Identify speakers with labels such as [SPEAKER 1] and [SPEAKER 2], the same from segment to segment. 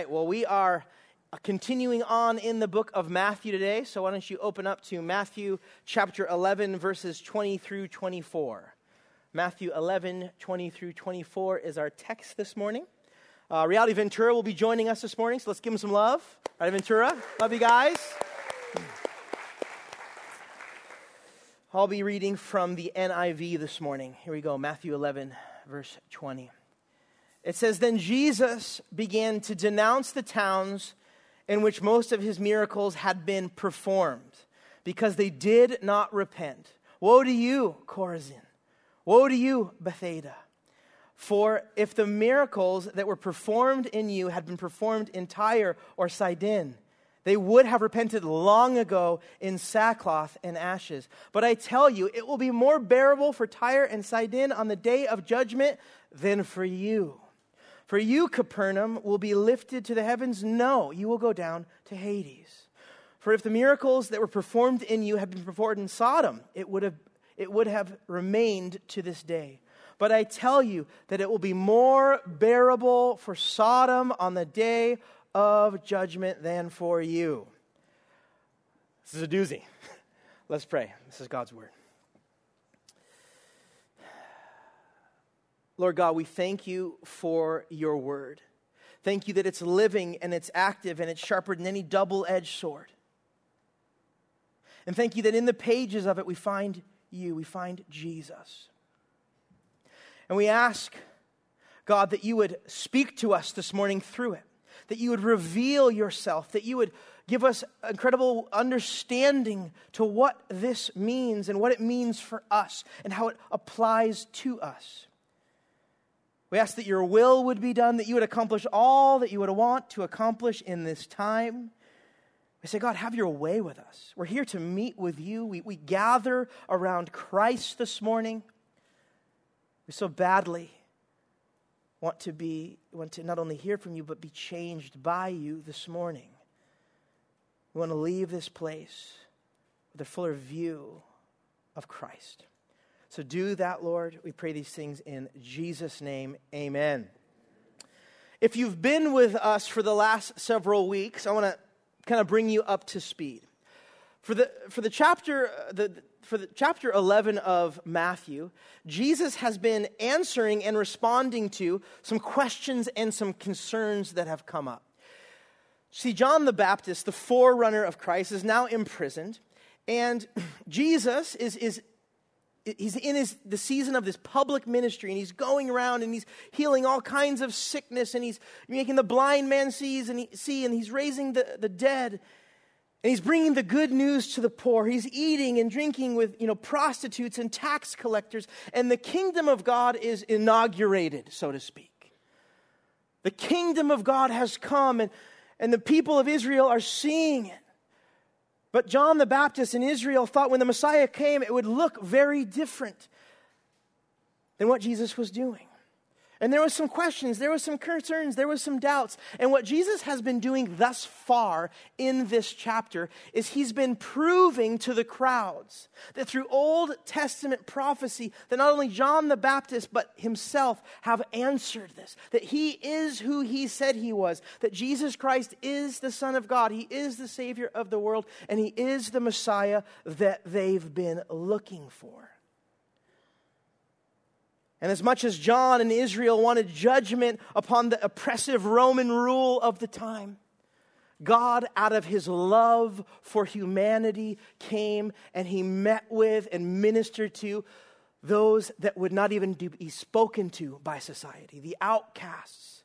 [SPEAKER 1] right, well, we are continuing on in the book of Matthew today. So why don't you open up to Matthew chapter 11, verses 20 through 24. Matthew 11, 20 through 24 is our text this morning. Uh, Reality Ventura will be joining us this morning, so let's give him some love. Reality Ventura, love you guys. I'll be reading from the NIV this morning. Here we go, Matthew 11, verse 20. It says, Then Jesus began to denounce the towns in which most of his miracles had been performed because they did not repent. Woe to you, Chorazin! Woe to you, Bethsaida! For if the miracles that were performed in you had been performed in Tyre or Sidon, they would have repented long ago in sackcloth and ashes. But I tell you, it will be more bearable for Tyre and Sidon on the day of judgment than for you. For you, Capernaum, will be lifted to the heavens. No, you will go down to Hades. For if the miracles that were performed in you had been performed in Sodom, it would have, it would have remained to this day. But I tell you that it will be more bearable for Sodom on the day of judgment than for you. This is a doozy. Let's pray. This is God's word. Lord God, we thank you for your word. Thank you that it's living and it's active and it's sharper than any double edged sword. And thank you that in the pages of it we find you, we find Jesus. And we ask, God, that you would speak to us this morning through it, that you would reveal yourself, that you would give us incredible understanding to what this means and what it means for us and how it applies to us. We ask that your will would be done, that you would accomplish all that you would want to accomplish in this time. We say, God, have your way with us. We're here to meet with you. We, we gather around Christ this morning. We so badly want to be, want to not only hear from you, but be changed by you this morning. We want to leave this place with a fuller view of Christ. So do that, Lord. We pray these things in Jesus' name. Amen. If you've been with us for the last several weeks, I want to kind of bring you up to speed. For the, for the chapter, uh, the, for the chapter 11 of Matthew, Jesus has been answering and responding to some questions and some concerns that have come up. See, John the Baptist, the forerunner of Christ, is now imprisoned, and Jesus is, is he's in his, the season of this public ministry and he's going around and he's healing all kinds of sickness and he's making the blind man sees and he, see and he's raising the, the dead and he's bringing the good news to the poor. He's eating and drinking with you know prostitutes and tax collectors and the kingdom of god is inaugurated so to speak. The kingdom of god has come and, and the people of israel are seeing it but John the Baptist in Israel thought when the Messiah came, it would look very different than what Jesus was doing. And there was some questions, there was some concerns, there was some doubts. And what Jesus has been doing thus far in this chapter is he's been proving to the crowds that through Old Testament prophecy that not only John the Baptist but himself have answered this, that he is who he said he was, that Jesus Christ is the son of God, he is the savior of the world, and he is the Messiah that they've been looking for. And as much as John and Israel wanted judgment upon the oppressive Roman rule of the time, God, out of his love for humanity, came and he met with and ministered to those that would not even be spoken to by society, the outcasts,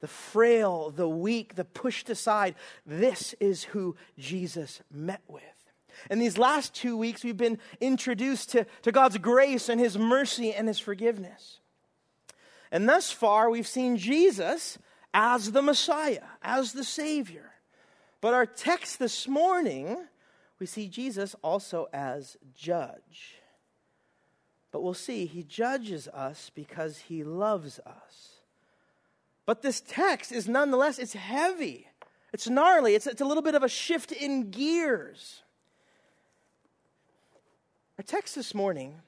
[SPEAKER 1] the frail, the weak, the pushed aside. This is who Jesus met with. In these last two weeks, we've been introduced to, to God's grace and His mercy and His forgiveness. And thus far, we've seen Jesus as the Messiah, as the Savior. But our text this morning, we see Jesus also as judge. But we'll see, He judges us because He loves us. But this text is nonetheless, it's heavy. It's gnarly. It's, it's a little bit of a shift in gears. Our text this morning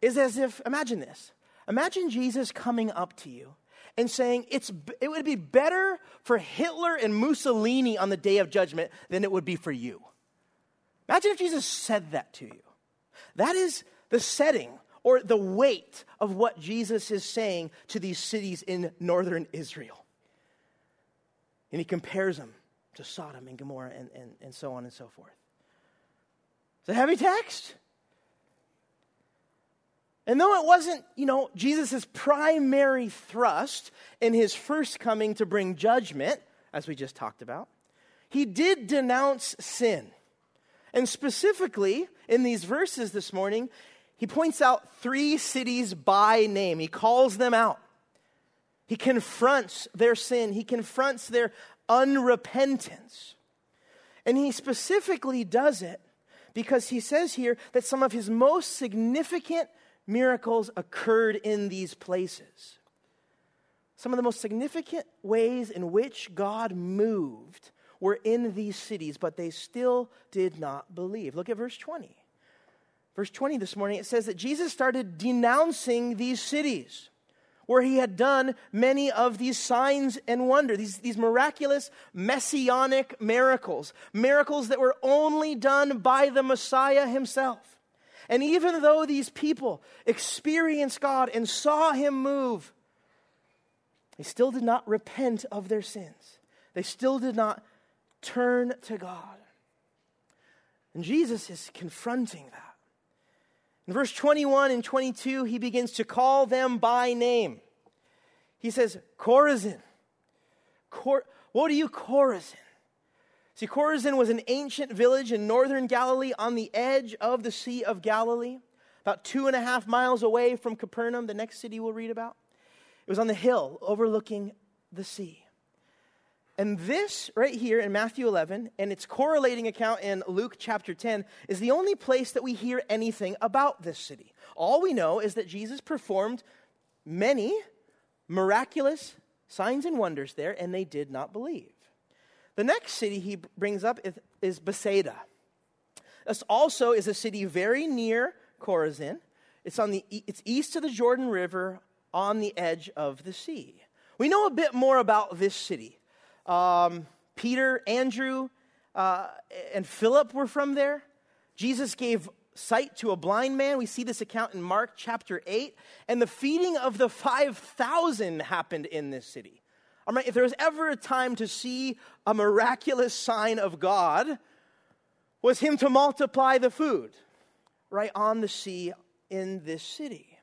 [SPEAKER 1] is as if, imagine this. Imagine Jesus coming up to you and saying it's, it would be better for Hitler and Mussolini on the day of judgment than it would be for you. Imagine if Jesus said that to you. That is the setting or the weight of what Jesus is saying to these cities in northern Israel. And he compares them to Sodom and Gomorrah and, and, and so on and so forth. It's a heavy text. And though it wasn't, you know, Jesus' primary thrust in his first coming to bring judgment, as we just talked about, he did denounce sin. And specifically, in these verses this morning, he points out three cities by name. He calls them out. He confronts their sin, he confronts their unrepentance. And he specifically does it because he says here that some of his most significant miracles occurred in these places. Some of the most significant ways in which God moved were in these cities, but they still did not believe. Look at verse 20 verse 20 this morning, it says that Jesus started denouncing these cities where he had done many of these signs and wonders, these, these miraculous messianic miracles, miracles that were only done by the Messiah himself. And even though these people experienced God and saw him move, they still did not repent of their sins. They still did not turn to God. And Jesus is confronting that. In verse 21 and 22, he begins to call them by name. He says, Chorazin. Cor- what are you, Chorazin? See, Chorazin was an ancient village in northern Galilee on the edge of the Sea of Galilee, about two and a half miles away from Capernaum, the next city we'll read about. It was on the hill overlooking the sea. And this right here in Matthew 11 and its correlating account in Luke chapter 10 is the only place that we hear anything about this city. All we know is that Jesus performed many miraculous signs and wonders there, and they did not believe. The next city he brings up is, is Bethsaida. This also is a city very near Chorazin. It's, on the, it's east of the Jordan River on the edge of the sea. We know a bit more about this city. Um, Peter, Andrew, uh, and Philip were from there. Jesus gave sight to a blind man. We see this account in Mark chapter 8. And the feeding of the 5,000 happened in this city. All right, if there was ever a time to see a miraculous sign of God, was him to multiply the food right on the sea in this city.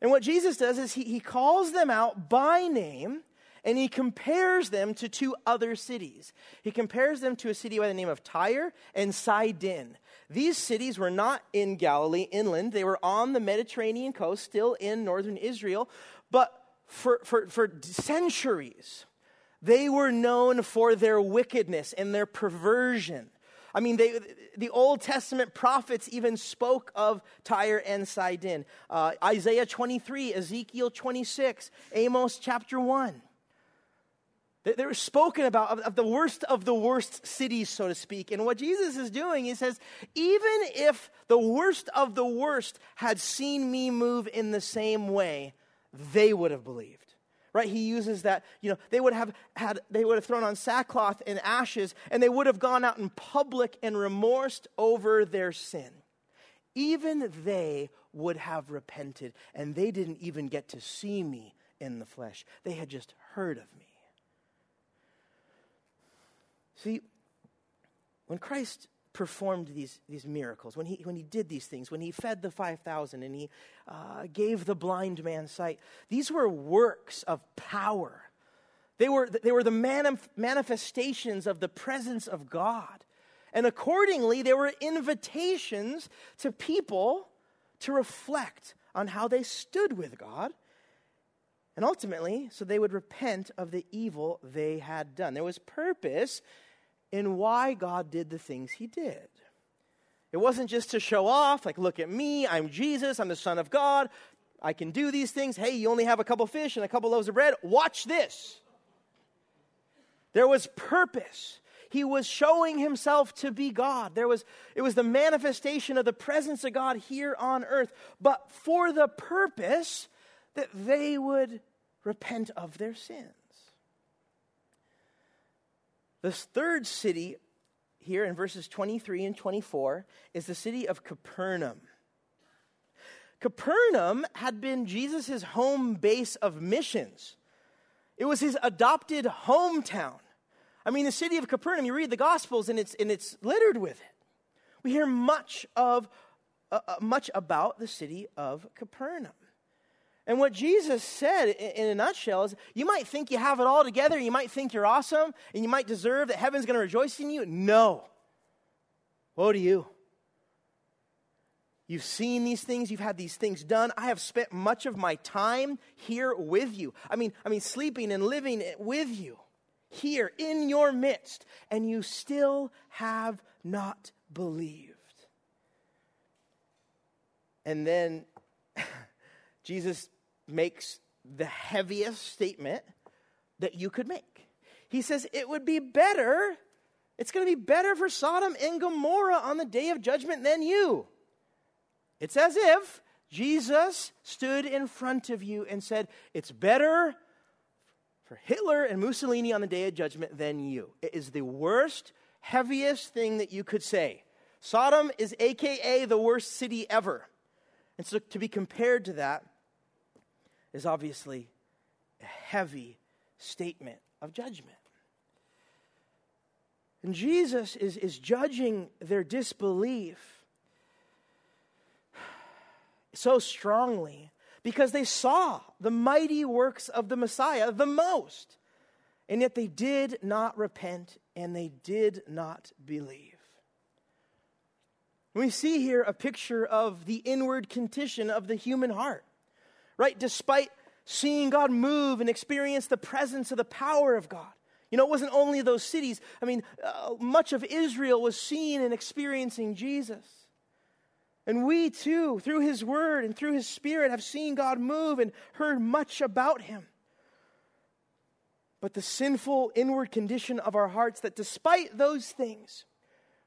[SPEAKER 1] And what Jesus does is he, he calls them out by name and he compares them to two other cities. He compares them to a city by the name of Tyre and Sidon. These cities were not in Galilee inland, they were on the Mediterranean coast, still in northern Israel, but for, for, for centuries, they were known for their wickedness and their perversion. I mean, they, the Old Testament prophets even spoke of Tyre and Sidon. Uh, Isaiah 23, Ezekiel 26, Amos chapter 1. They were spoken about of the worst of the worst cities, so to speak. And what Jesus is doing, he says, even if the worst of the worst had seen me move in the same way, they would have believed. Right? He uses that, you know, they would have had, they would have thrown on sackcloth and ashes, and they would have gone out in public and remorsed over their sin. Even they would have repented, and they didn't even get to see me in the flesh. They had just heard of me. See, when Christ performed these, these miracles, when he, when he did these things, when he fed the 5,000 and he uh, gave the blind man sight, these were works of power. They were, they were the manif- manifestations of the presence of God. And accordingly, they were invitations to people to reflect on how they stood with God. And ultimately, so they would repent of the evil they had done. There was purpose in why God did the things he did. It wasn't just to show off, like, look at me, I'm Jesus, I'm the Son of God, I can do these things. Hey, you only have a couple fish and a couple loaves of bread. Watch this. There was purpose. He was showing himself to be God. There was, it was the manifestation of the presence of God here on earth, but for the purpose that they would repent of their sins. This third city here in verses 23 and 24 is the city of Capernaum. Capernaum had been Jesus' home base of missions. It was his adopted hometown. I mean, the city of Capernaum, you read the Gospels and it's, and it's littered with it. We hear much, of, uh, uh much about the city of Capernaum. And what Jesus said in a nutshell is you might think you have it all together, you might think you're awesome, and you might deserve that heaven's going to rejoice in you. No. Woe to you. You've seen these things, you've had these things done. I have spent much of my time here with you. I mean, I mean sleeping and living with you here in your midst, and you still have not believed. And then Jesus makes the heaviest statement that you could make. He says, It would be better, it's going to be better for Sodom and Gomorrah on the day of judgment than you. It's as if Jesus stood in front of you and said, It's better for Hitler and Mussolini on the day of judgment than you. It is the worst, heaviest thing that you could say. Sodom is AKA the worst city ever. And so to be compared to that is obviously a heavy statement of judgment. And Jesus is, is judging their disbelief so strongly because they saw the mighty works of the Messiah the most. And yet they did not repent and they did not believe. We see here a picture of the inward condition of the human heart right? Despite seeing God move and experience the presence of the power of God. You know, it wasn't only those cities. I mean, uh, much of Israel was seeing and experiencing Jesus. And we too, through His Word and through His Spirit, have seen God move and heard much about Him. But the sinful inward condition of our hearts, that despite those things,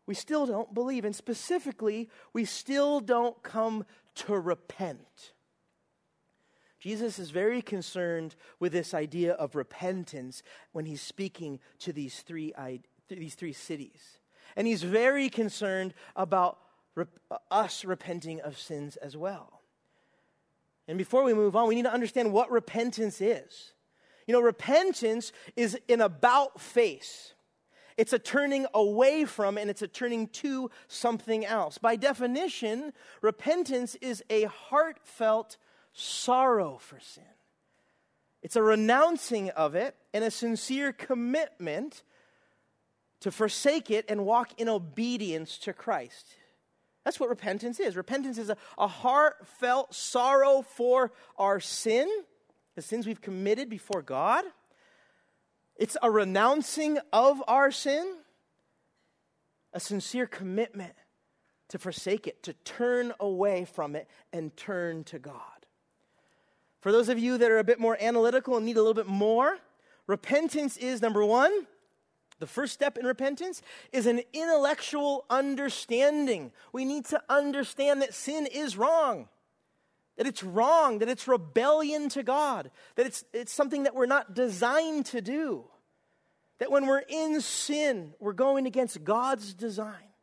[SPEAKER 1] we still don't believe. And specifically, we still don't come to repent. Jesus is very concerned with this idea of repentance when he's speaking to these three, these three cities. And he's very concerned about uh, us repenting of sins as well. And before we move on, we need to understand what repentance is. You know, repentance is an about face. It's a turning away from and it's a turning to something else. By definition, repentance is a heartfelt sorrow for sin. It's a renouncing of it and a sincere commitment to forsake it and walk in obedience to Christ. That's what repentance is. Repentance is a, a heartfelt sorrow for our sin, the sins we've committed before God. It's a renouncing of our sin, a sincere commitment to forsake it, to turn away from it and turn to God. For those of you that are a bit more analytical and need a little bit more, repentance is number one, the first step in repentance is an intellectual understanding. We need to understand that sin is wrong, that it's wrong, that it's rebellion to God, that it's, it's something that we're not designed to do. That when we're in sin, we're going against God's design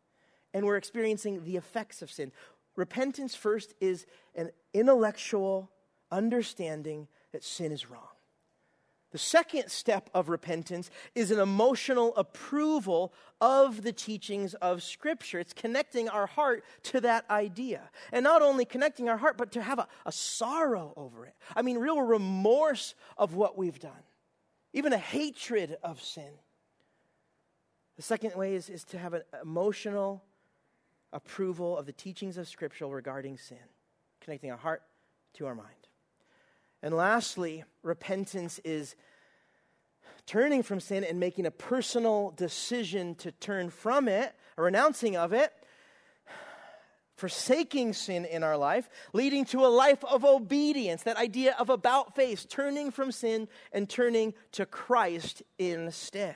[SPEAKER 1] and we're experiencing the effects of sin. Repentance first is an intellectual understanding that sin is wrong. The second step of repentance is an emotional approval of the teachings of Scripture. It's connecting our heart to that idea. And not only connecting our heart, but to have a, a sorrow over it. I mean, real remorse of what we've done, even a hatred of sin. The second way is, is to have an emotional approval of the teachings of Scripture regarding sin, connecting our heart to our mind. And lastly, repentance is turning from sin and making a personal decision to turn from it, a renouncing of it, forsaking sin in our life, leading to a life of obedience, that idea of about face, turning from sin and turning to Christ instead.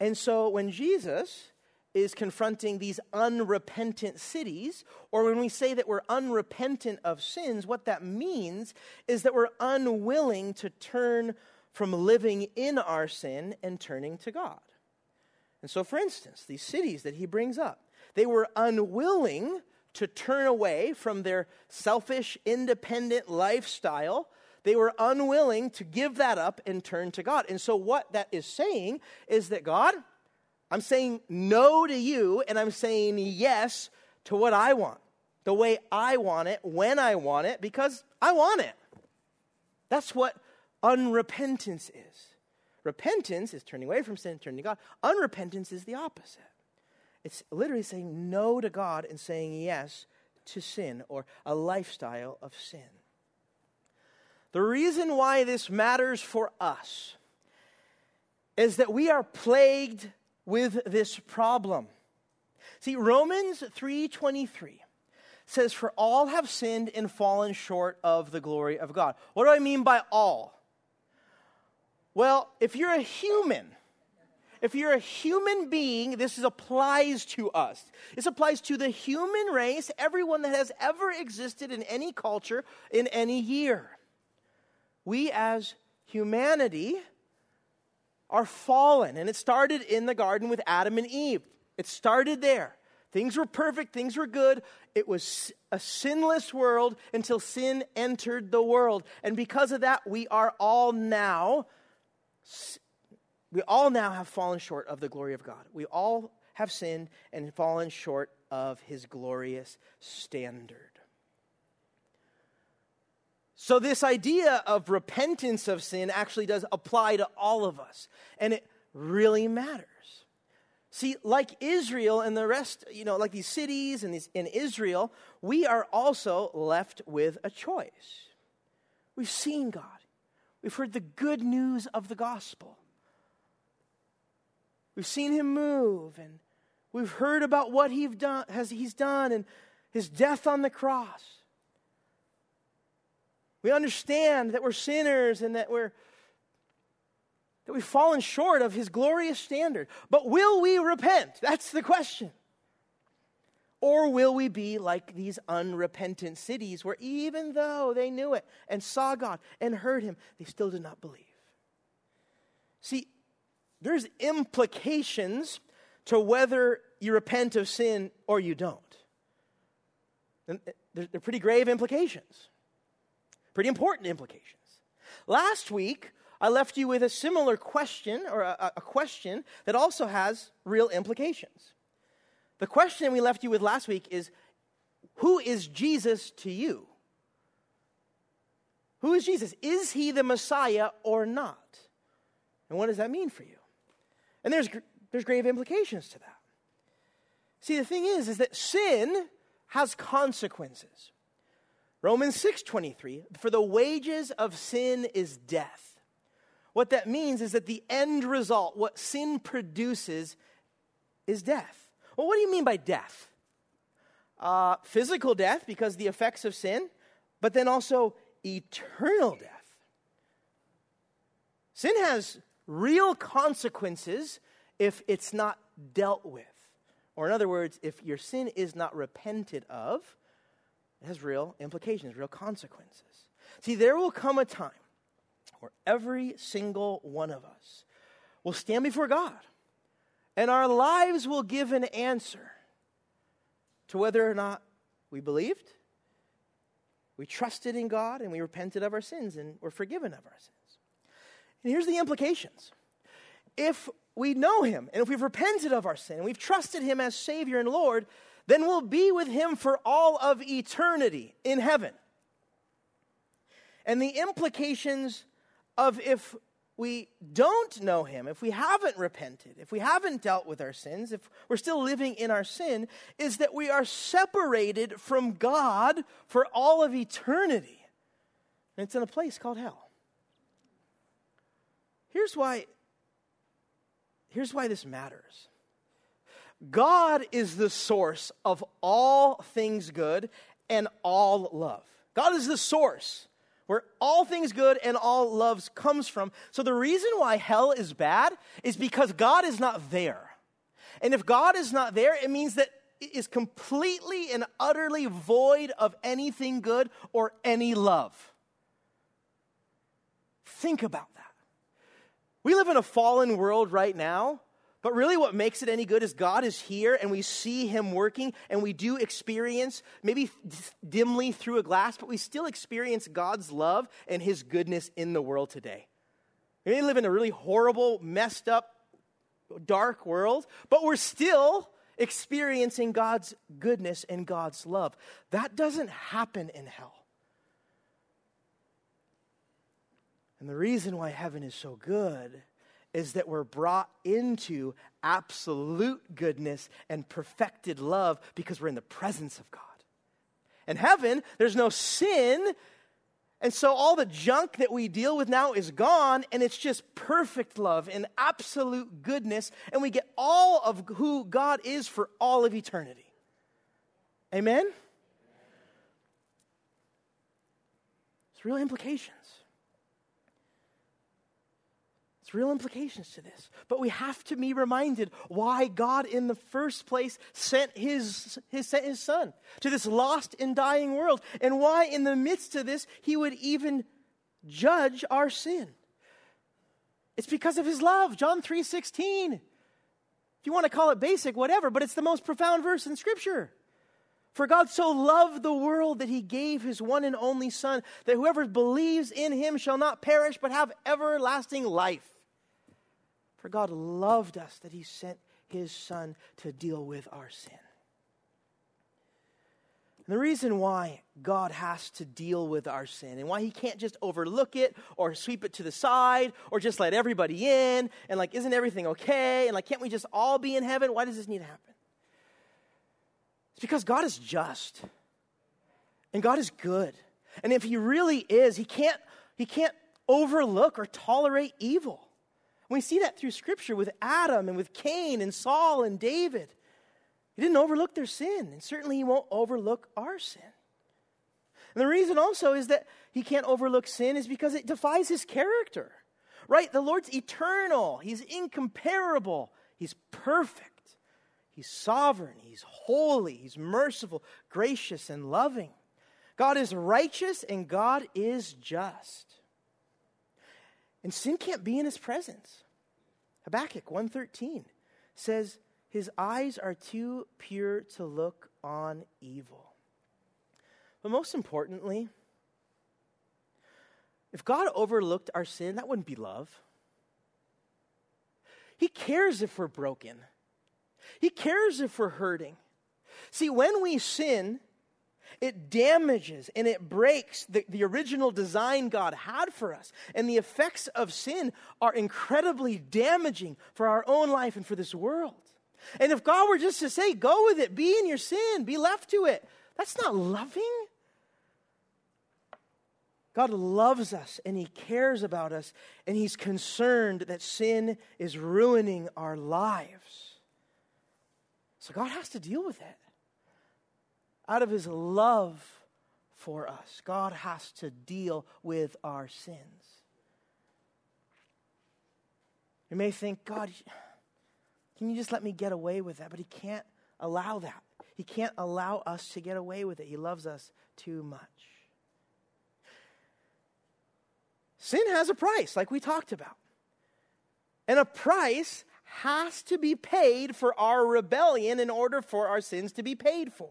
[SPEAKER 1] And so when Jesus is confronting these unrepentant cities, or when we say that we're unrepentant of sins, what that means is that we're unwilling to turn from living in our sin and turning to God. And so, for instance, these cities that he brings up, they were unwilling to turn away from their selfish, independent lifestyle. They were unwilling to give that up and turn to God. And so, what that is saying is that God, I'm saying no to you, and I'm saying yes to what I want, the way I want it, when I want it, because I want it. That's what unrepentance is. Repentance is turning away from sin, turning to God. Unrepentance is the opposite. It's literally saying no to God and saying yes to sin or a lifestyle of sin. The reason why this matters for us is that we are plagued with this problem. See, Romans 3:23 says for all have sinned and fallen short of the glory of God. What do I mean by all? Well, if you're a human, if you're a human being, this applies to us. This applies to the human race, everyone that has ever existed in any culture in any year. We as humanity are fallen, and it started in the garden with Adam and Eve. It started there. Things were perfect, things were good. It was a sinless world until sin entered the world. And because of that, we are all now we all now have fallen short of the glory of God. We all have sinned and fallen short of his glorious standard. So, this idea of repentance of sin actually does apply to all of us, and it really matters. See, like Israel and the rest, you know, like these cities and these, in Israel, we are also left with a choice. We've seen God, we've heard the good news of the gospel. We've seen him move, and we've heard about what he's done, has, he's done and his death on the cross. We understand that we're sinners and that we're that we've fallen short of his glorious standard. But will we repent? That's the question. Or will we be like these unrepentant cities where even though they knew it and saw God and heard him, they still did not believe? See, there's implications to whether you repent of sin or you don't. They're pretty grave implications, pretty important implications. Last week, I left you with a similar question, or a, a, question that also has real implications. The question we left you with last week is Who is Jesus to you? Who is Jesus? Is he the Messiah or not? And what does that mean for you? And there's, there's grave implications to that. See, the thing is, is that sin has consequences. Romans 6.23, for the wages of sin is death. What that means is that the end result, what sin produces, is death. Well, what do you mean by death? Uh, physical death, because the effects of sin, but then also eternal death. Sin has real consequences if it's not dealt with. Or, in other words, if your sin is not repented of, it has real implications, real consequences. See, there will come a time where every single one of us will stand before God, and our lives will give an answer to whether or not we believed, we trusted in God, and we repented of our sins and were forgiven of our sins. And here's the implications. If we know him and if we've repented of our sin and we've trusted him as Savior and Lord, then we'll be with him for all of eternity in heaven. And the implications of if we don't know him, if we haven't repented, if we haven't dealt with our sins, if we're still living in our sin, is that we are separated from God for all of eternity. And it's in a place called hell. Here's why here's why this matters. God is the source of all things good and all love. God is the source where all things good and all loves comes from. So the reason why hell is bad is because God is not there. And if God is not there, it means that it is completely and utterly void of anything good or any love. Think about that. We live in a fallen world right now, but really what makes it any good is God is here and we see him working and we do experience, maybe dimly through a glass, but we still experience God's love and his goodness in the world today. We may live in a really horrible, messed up, dark world, but we're still experiencing God's goodness and God's love. That doesn't happen in hell. And the reason why heaven is so good is that we're brought into absolute goodness and perfected love because we're in the presence of God. In heaven, there's no sin. And so all the junk that we deal with now is gone, and it's just perfect love and absolute goodness, and we get all of who God is for all of eternity. Amen? It's real implications. Real implications to this. But we have to be reminded why God, in the first place, sent his, his, sent his son to this lost and dying world, and why, in the midst of this, he would even judge our sin. It's because of his love. John 3 16. If you want to call it basic, whatever, but it's the most profound verse in Scripture. For God so loved the world that he gave his one and only Son, that whoever believes in him shall not perish but have everlasting life. For God loved us that He sent His Son to deal with our sin. And the reason why God has to deal with our sin and why He can't just overlook it or sweep it to the side or just let everybody in and, like, isn't everything okay? And, like, can't we just all be in heaven? Why does this need to happen? It's because God is just and God is good. And if He really is, He can't, he can't overlook or tolerate evil. We see that through Scripture with Adam and with Cain and Saul and David. He didn't overlook their sin, and certainly He won't overlook our sin. And the reason also is that He can't overlook sin is because it defies His character, right? The Lord's eternal, He's incomparable, He's perfect, He's sovereign, He's holy, He's merciful, gracious, and loving. God is righteous and God is just. And sin can't be in his presence. Habakkuk 1:13 says his eyes are too pure to look on evil. But most importantly, if God overlooked our sin, that wouldn't be love. He cares if we're broken. He cares if we're hurting. See, when we sin, it damages and it breaks the, the original design God had for us. And the effects of sin are incredibly damaging for our own life and for this world. And if God were just to say, go with it, be in your sin, be left to it, that's not loving. God loves us and He cares about us, and He's concerned that sin is ruining our lives. So God has to deal with it out of his love for us, God has to deal with our sins. You may think, God, can you just let me get away with that? But he can't allow that. He can't allow us to get away with it. He loves us too much. Sin has a price, like we talked about. And a price has to be paid for our rebellion in order for our sins to be paid for.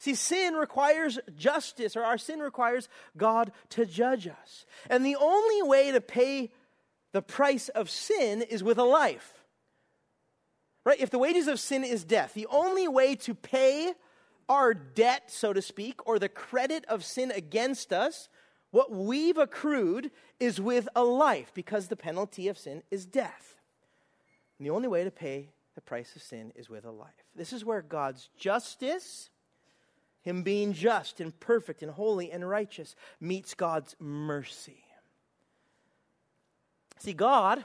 [SPEAKER 1] See, sin requires justice, or our sin requires God to judge us. And the only way to pay the price of sin is with a life. Right? If the wages of sin is death, the only way to pay our debt, so to speak, or the credit of sin against us, what we've accrued, is with a life, because the penalty of sin is death. And the only way to pay the price of sin is with a life. This is where God's justice him being just and perfect and holy and righteous, meets God's mercy. See, God,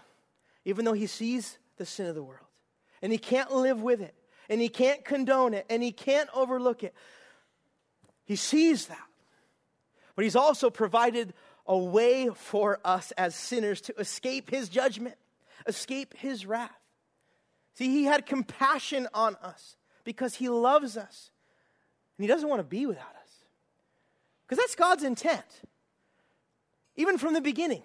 [SPEAKER 1] even though He sees the sin of the world, and He can't live with it, and He can't condone it, and He can't overlook it, He sees that. But He's also provided a way for us as sinners to escape His judgment, escape His wrath. See, he had compassion on us because he loves us. And he doesn't want to be without us. Because that's God's intent. Even from the beginning,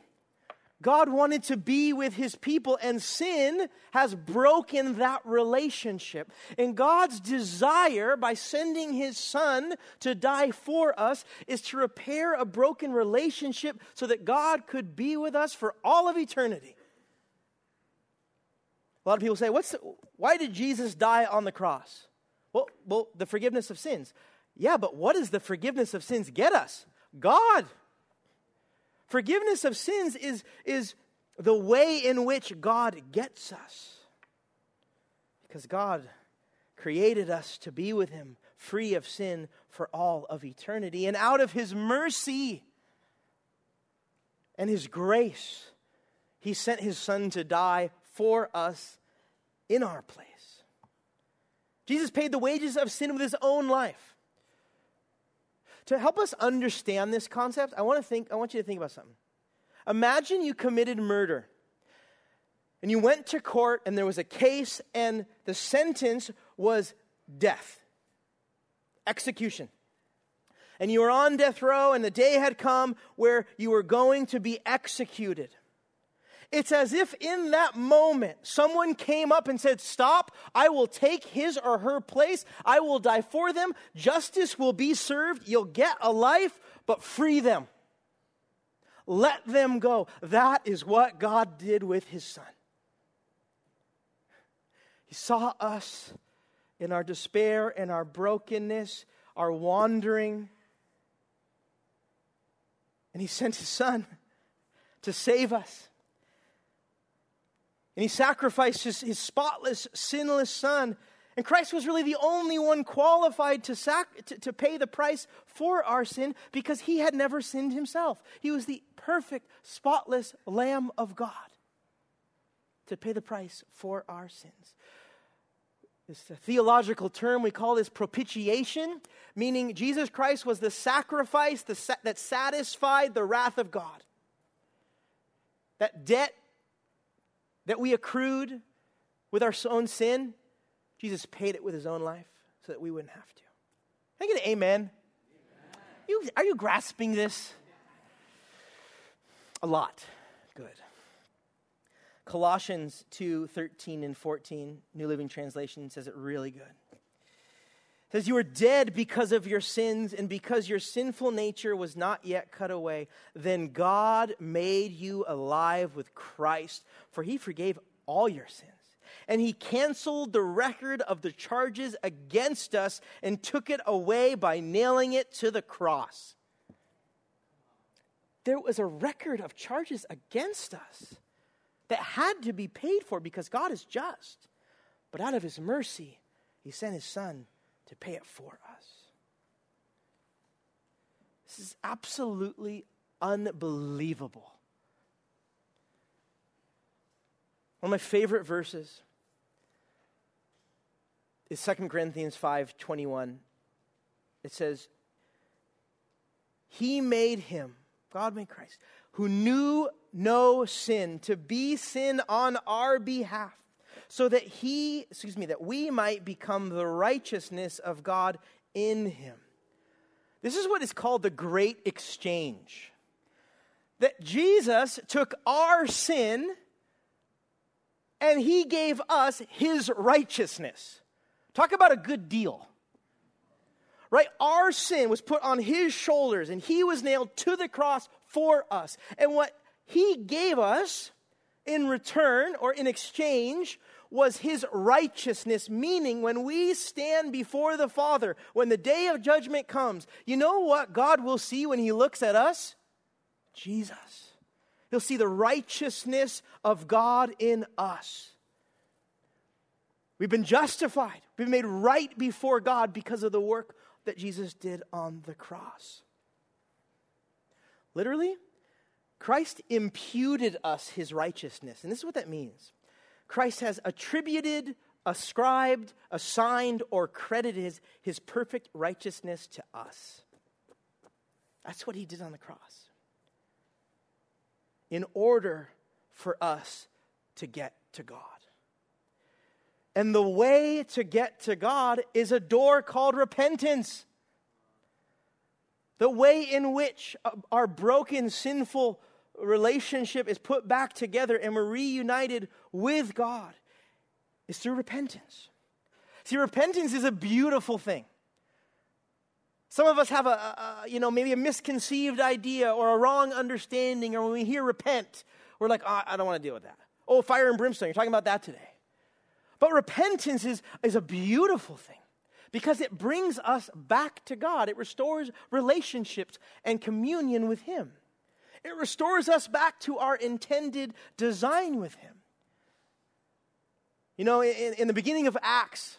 [SPEAKER 1] God wanted to be with his people, and sin has broken that relationship. And God's desire, by sending his son to die for us, is to repair a broken relationship so that God could be with us for all of eternity. A lot of people say, What's the, why did Jesus die on the cross? Well, well, the forgiveness of sins. Yeah, but what does the forgiveness of sins get us? God. Forgiveness of sins is, is the way in which God gets us. Because God created us to be with Him, free of sin for all of eternity. And out of His mercy and His grace, He sent His Son to die for us in our place. Jesus paid the wages of sin with his own life. To help us understand this concept, I want to think I want you to think about something. Imagine you committed murder. And you went to court and there was a case and the sentence was death. Execution. And you were on death row and the day had come where you were going to be executed. It's as if in that moment someone came up and said, Stop, I will take his or her place. I will die for them. Justice will be served. You'll get a life, but free them. Let them go. That is what God did with his son. He saw us in our despair and our brokenness, our wandering, and he sent his son to save us. And he sacrificed his, his spotless, sinless son. And Christ was really the only one qualified to, sac- to, to pay the price for our sin because he had never sinned himself. He was the perfect, spotless Lamb of God to pay the price for our sins. It's a theological term. We call this propitiation, meaning Jesus Christ was the sacrifice that satisfied the wrath of God. That debt that we accrued with our own sin, Jesus paid it with his own life so that we wouldn't have to. Can I get an amen? amen. You, are you grasping this? A lot. Good. Colossians 2 13 and 14, New Living Translation says it really good. Says, You were dead because of your sins, and because your sinful nature was not yet cut away. Then God made you alive with Christ, for he forgave all your sins. And he canceled the record of the charges against us and took it away by nailing it to the cross. There was a record of charges against us that had to be paid for because God is just. But out of his mercy, he sent his son to pay it for us. This is absolutely unbelievable. One of my favorite verses is 2 Corinthians 5:21. It says, "He made him, God made Christ, who knew no sin, to be sin on our behalf." So that he, excuse me, that we might become the righteousness of God in him. This is what is called the great exchange. That Jesus took our sin and he gave us his righteousness. Talk about a good deal. Right? Our sin was put on his shoulders and he was nailed to the cross for us. And what he gave us in return or in exchange was his righteousness, meaning when we stand before the Father, when the day of judgment comes, you know what God will see when he looks at us? Jesus. He'll see the righteousness of God in us. We've been justified. We've been made right before God because of the work that Jesus did on the cross. Literally, Christ imputed us his righteousness. And this is what that means Christ has attributed, ascribed, assigned, or credited his, his perfect righteousness to us. That's what he did on the cross. In order for us to get to God. And the way to get to God is a door called repentance. The way in which uh, our broken, sinful relationship is put back together and we're reunited with God is through repentance. See, repentance is a beautiful thing. Some of us have a, a, you know, maybe a misconceived idea or a wrong understanding, or when we hear repent, we're like, oh, I don't want to deal with that. Oh, fire and brimstone, you're talking about that today. But repentance is, is a beautiful thing because it brings us back to God. It restores relationships and communion with Him. It restores us back to our intended design with Him. You know, in, in the beginning of Acts,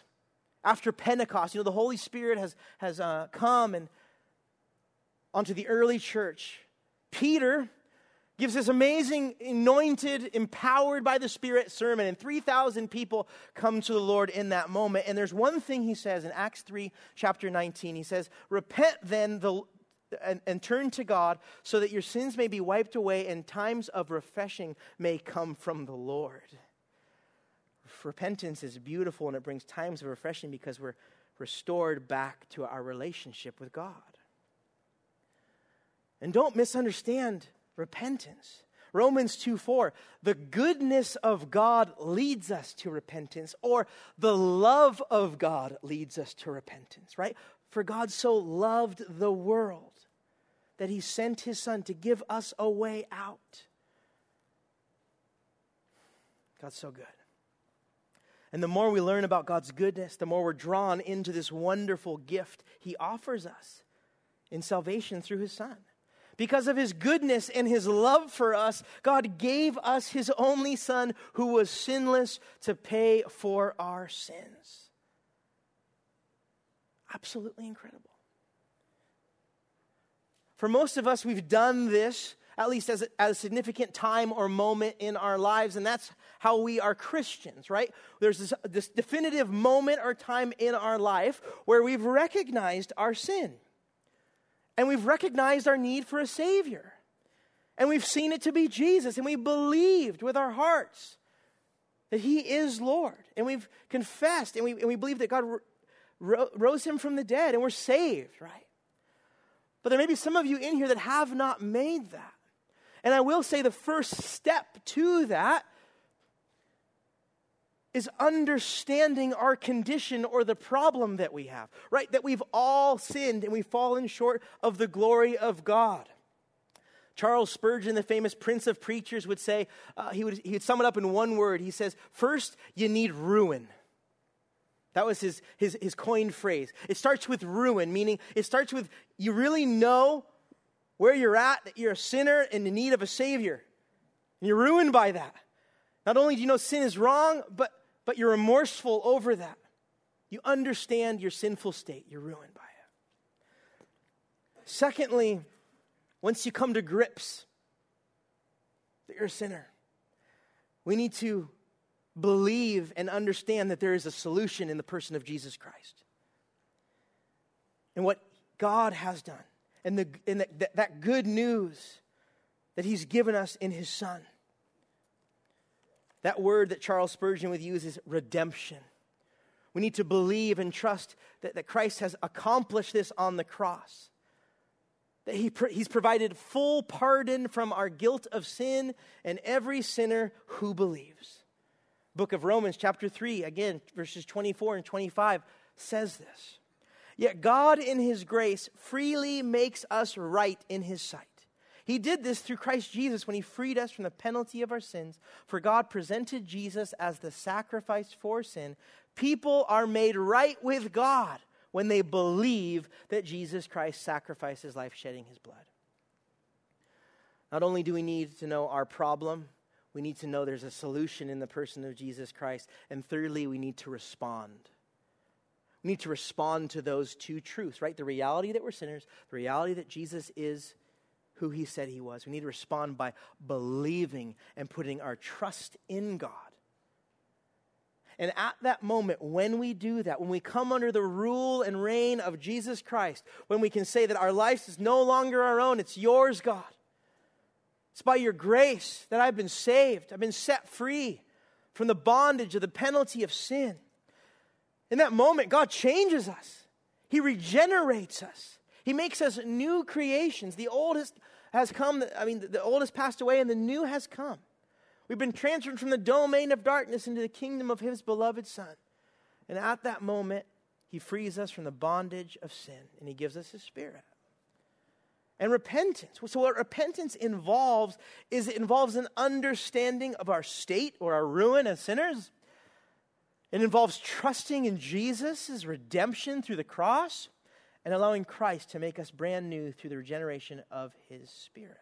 [SPEAKER 1] after Pentecost, you know, the Holy Spirit has, has uh, come and onto the early church. Peter gives this amazing, anointed, empowered by the Spirit sermon, and 3,000 people come to the Lord in that moment. And there's one thing he says in Acts 3, chapter 19. He says, Repent then the, and, and turn to God so that your sins may be wiped away and times of refreshing may come from the Lord repentance is beautiful and it brings times of refreshing because we're restored back to our relationship with God. And don't misunderstand repentance. Romans 2 4, the goodness of God leads us to repentance, or the love of God leads us to repentance, right? For God so loved the world that he sent his son to give us a way out. God's so good. And the more we learn about God's goodness, the more we're drawn into this wonderful gift He offers us in salvation through His Son. Because of His goodness and His love for us, God gave us His only Son who was sinless to pay for our sins. Absolutely incredible. For most of us, we've done this at least as a, at a significant time or moment in our lives, and that's how we are Christians, right? There's this, this definitive moment or time in our life where we've recognized our sin, and we've recognized our need for a Savior, and we've seen it to be Jesus, and we believed with our hearts that He is Lord, and we've confessed, and we, and we believe that God ro- rose Him from the dead, and we're saved, right? But there may be some of you in here that have not made that. And I will say the first step to that is understanding our condition or the problem that we have, right? That we've all sinned and we've fallen short of the glory of God. Charles Spurgeon, the famous prince of preachers, would say, uh, he, would, he would sum it up in one word. He says, First, you need ruin. That was his, his, his coined phrase. It starts with ruin, meaning it starts with you really know where you're at, that you're a sinner in need of a Savior. And you're ruined by that. Not only do you know sin is wrong, but, but you're remorseful over that. You understand your sinful state, you're ruined by it. Secondly, once you come to grips that you're a sinner, we need to believe and understand that there is a solution in the person of Jesus Christ. And what God has done and, the, and the, that good news that he's given us in his son. That word that Charles Spurgeon would use is redemption. We need to believe and trust that, that Christ has accomplished this on the cross. That he, he's provided full pardon from our guilt of sin and every sinner who believes. Book of Romans, chapter 3, again, verses 24 and 25, says this. Yet God, in His grace, freely makes us right in His sight. He did this through Christ Jesus when He freed us from the penalty of our sins. For God presented Jesus as the sacrifice for sin. People are made right with God when they believe that Jesus Christ sacrificed His life, shedding His blood. Not only do we need to know our problem, we need to know there's a solution in the person of Jesus Christ. And thirdly, we need to respond. We need to respond to those two truths, right? The reality that we're sinners, the reality that Jesus is who he said he was. We need to respond by believing and putting our trust in God. And at that moment, when we do that, when we come under the rule and reign of Jesus Christ, when we can say that our life is no longer our own, it's yours, God. It's by your grace that I've been saved, I've been set free. from the bondage of the penalty of sin. In that moment, God changes us, He regenerates us, He makes us new creations. The old has, come, I mean, the old has passed away, and the new has come. We've been transferred from the domain of darkness into the kingdom of His beloved Son. And at that moment, He frees us from the bondage of sin, and He gives us His Spirit and repentance. So, what repentance involves is it involves an understanding of our state or our ruin as sinners. It involves trusting in Jesus' redemption through the cross and allowing Christ to make us brand new through the regeneration of his Spirit.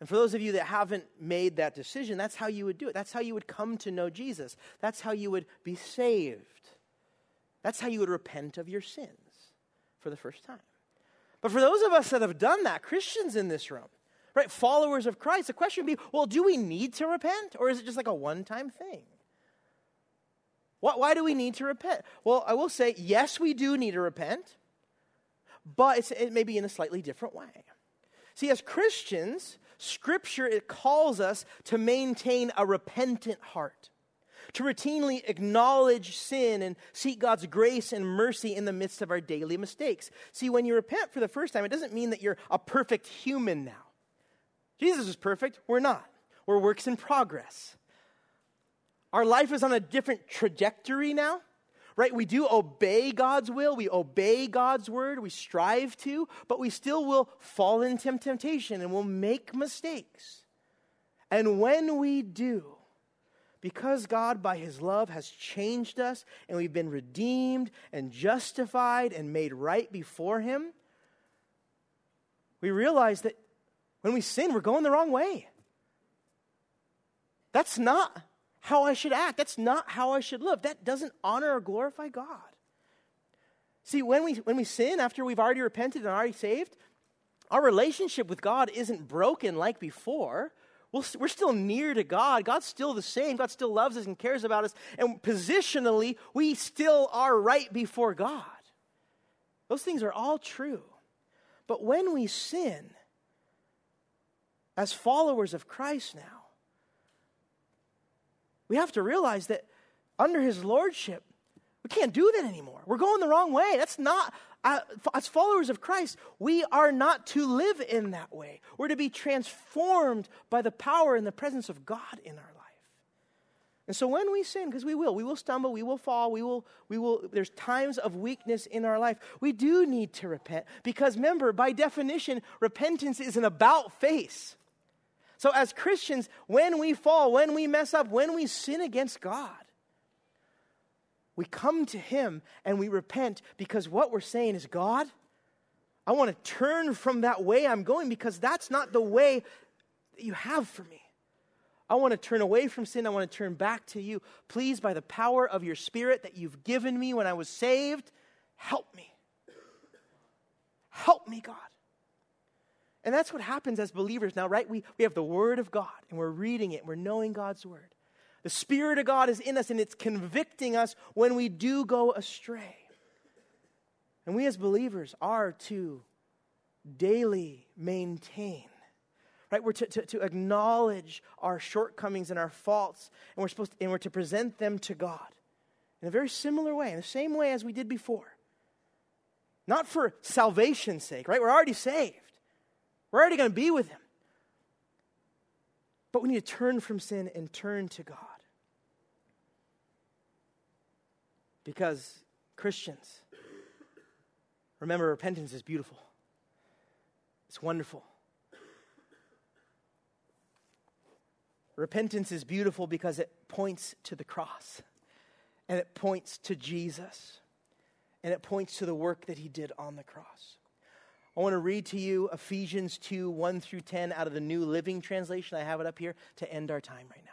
[SPEAKER 1] And for those of you that haven't made that decision, that's how you would do it. That's how you would come to know Jesus. That's how you would be saved. That's how you would repent of your sins for the first time. But for those of us that have done that, Christians in this room, right, followers of Christ, the question would be well, do we need to repent or is it just like a one time thing? Why do we need to repent? Well, I will say, yes, we do need to repent, but it may be in a slightly different way. See, as Christians, Scripture it calls us to maintain a repentant heart to routinely acknowledge sin and seek God's grace and mercy in the midst of our daily mistakes. See, when you repent for the first time, it doesn't mean that you're a perfect human now. Jesus is perfect, we're not. We're works in progress. Our life is on a different trajectory now, right? We do obey God's will, we obey God's word, we strive to, but we still will fall into temptation and we'll make mistakes. And when we do, because God, by His love, has changed us and we've been redeemed and justified and made right before Him, we realize that when we sin, we're going the wrong way. That's not how I should act. That's not how I should live. That doesn't honor or glorify God. See, when we, when we sin after we've already repented and already saved, our relationship with God isn't broken like before we we are still near to God. God's still the same. God still loves us and cares about us. And positionally, we still are right before God. Those things are all true. But when we sin, as followers of Christ now, we have to realize that under his lordship, we can't do that anymore. We're going the wrong way. That's not as followers of Christ, we are not to live in that way. We're to be transformed by the power and the presence of God in our life. And so when we sin, because we will, we will stumble, we will fall, we will, we will, there's times of weakness in our life. We do need to repent because remember, by definition, repentance is an about face. So as Christians, when we fall, when we mess up, when we sin against God, we come to Him and we repent because what we're saying is, God, I want to turn from that way I'm going because that's not the way that you have for me. I want to turn away from sin. I want to turn back to you. Please, by the power of your Spirit that you've given me when I was saved, help me. Help me, God. And that's what happens as believers now, right? We, we have the Word of God and we're reading it, and we're knowing God's Word. The Spirit of God is in us and it's convicting us when we do go astray. And we as believers are to daily maintain, right? We're to, to, to acknowledge our shortcomings and our faults, and we're supposed to, and we're to present them to God in a very similar way, in the same way as we did before. Not for salvation's sake, right? We're already saved. We're already going to be with Him. But we need to turn from sin and turn to God. Because Christians, remember, repentance is beautiful, it's wonderful. Repentance is beautiful because it points to the cross and it points to Jesus and it points to the work that he did on the cross. I want to read to you Ephesians 2 1 through 10 out of the New Living Translation. I have it up here to end our time right now.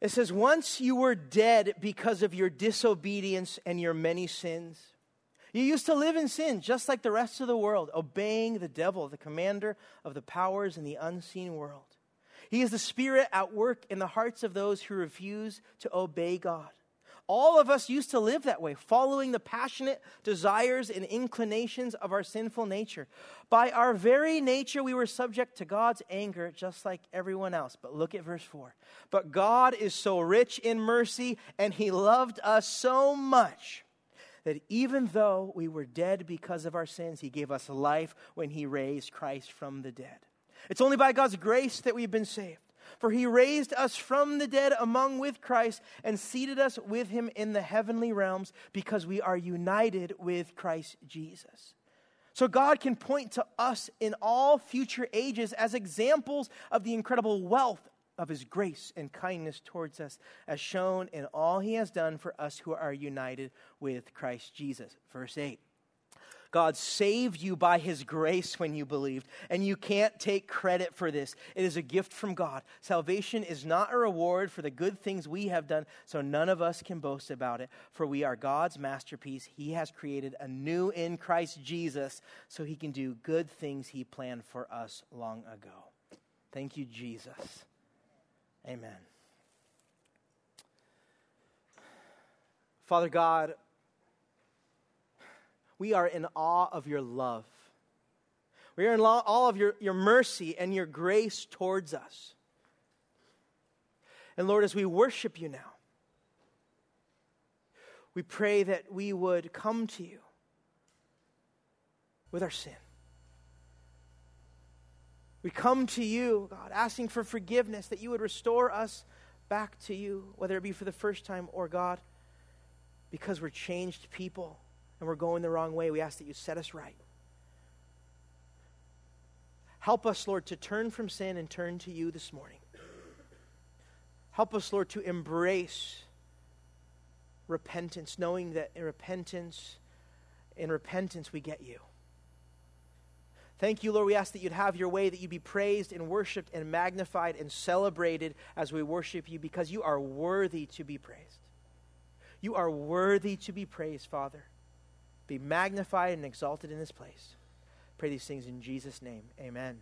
[SPEAKER 1] It says, Once you were dead because of your disobedience and your many sins. You used to live in sin just like the rest of the world, obeying the devil, the commander of the powers in the unseen world. He is the spirit at work in the hearts of those who refuse to obey God. All of us used to live that way, following the passionate desires and inclinations of our sinful nature. By our very nature, we were subject to God's anger just like everyone else. But look at verse 4. But God is so rich in mercy, and He loved us so much that even though we were dead because of our sins, He gave us life when He raised Christ from the dead. It's only by God's grace that we've been saved. For he raised us from the dead among with Christ and seated us with him in the heavenly realms because we are united with Christ Jesus. So God can point to us in all future ages as examples of the incredible wealth of his grace and kindness towards us, as shown in all he has done for us who are united with Christ Jesus. Verse 8. God saved you by his grace when you believed, and you can't take credit for this. It is a gift from God. Salvation is not a reward for the good things we have done, so none of us can boast about it, for we are God's masterpiece. He has created anew in Christ Jesus so he can do good things he planned for us long ago. Thank you, Jesus. Amen. Father God, we are in awe of your love. We are in awe of your, your mercy and your grace towards us. And Lord, as we worship you now, we pray that we would come to you with our sin. We come to you, God, asking for forgiveness, that you would restore us back to you, whether it be for the first time or, God, because we're changed people and we're going the wrong way, we ask that you set us right. Help us, Lord, to turn from sin and turn to you this morning. Help us, Lord, to embrace repentance, knowing that in repentance, in repentance, we get you. Thank you, Lord. We ask that you'd have your way, that you be praised and worshiped and magnified and celebrated as we worship you because you are worthy to be praised. You are worthy to be praised, Father be magnified and exalted in this place. Pray these things in Jesus' name. Amen.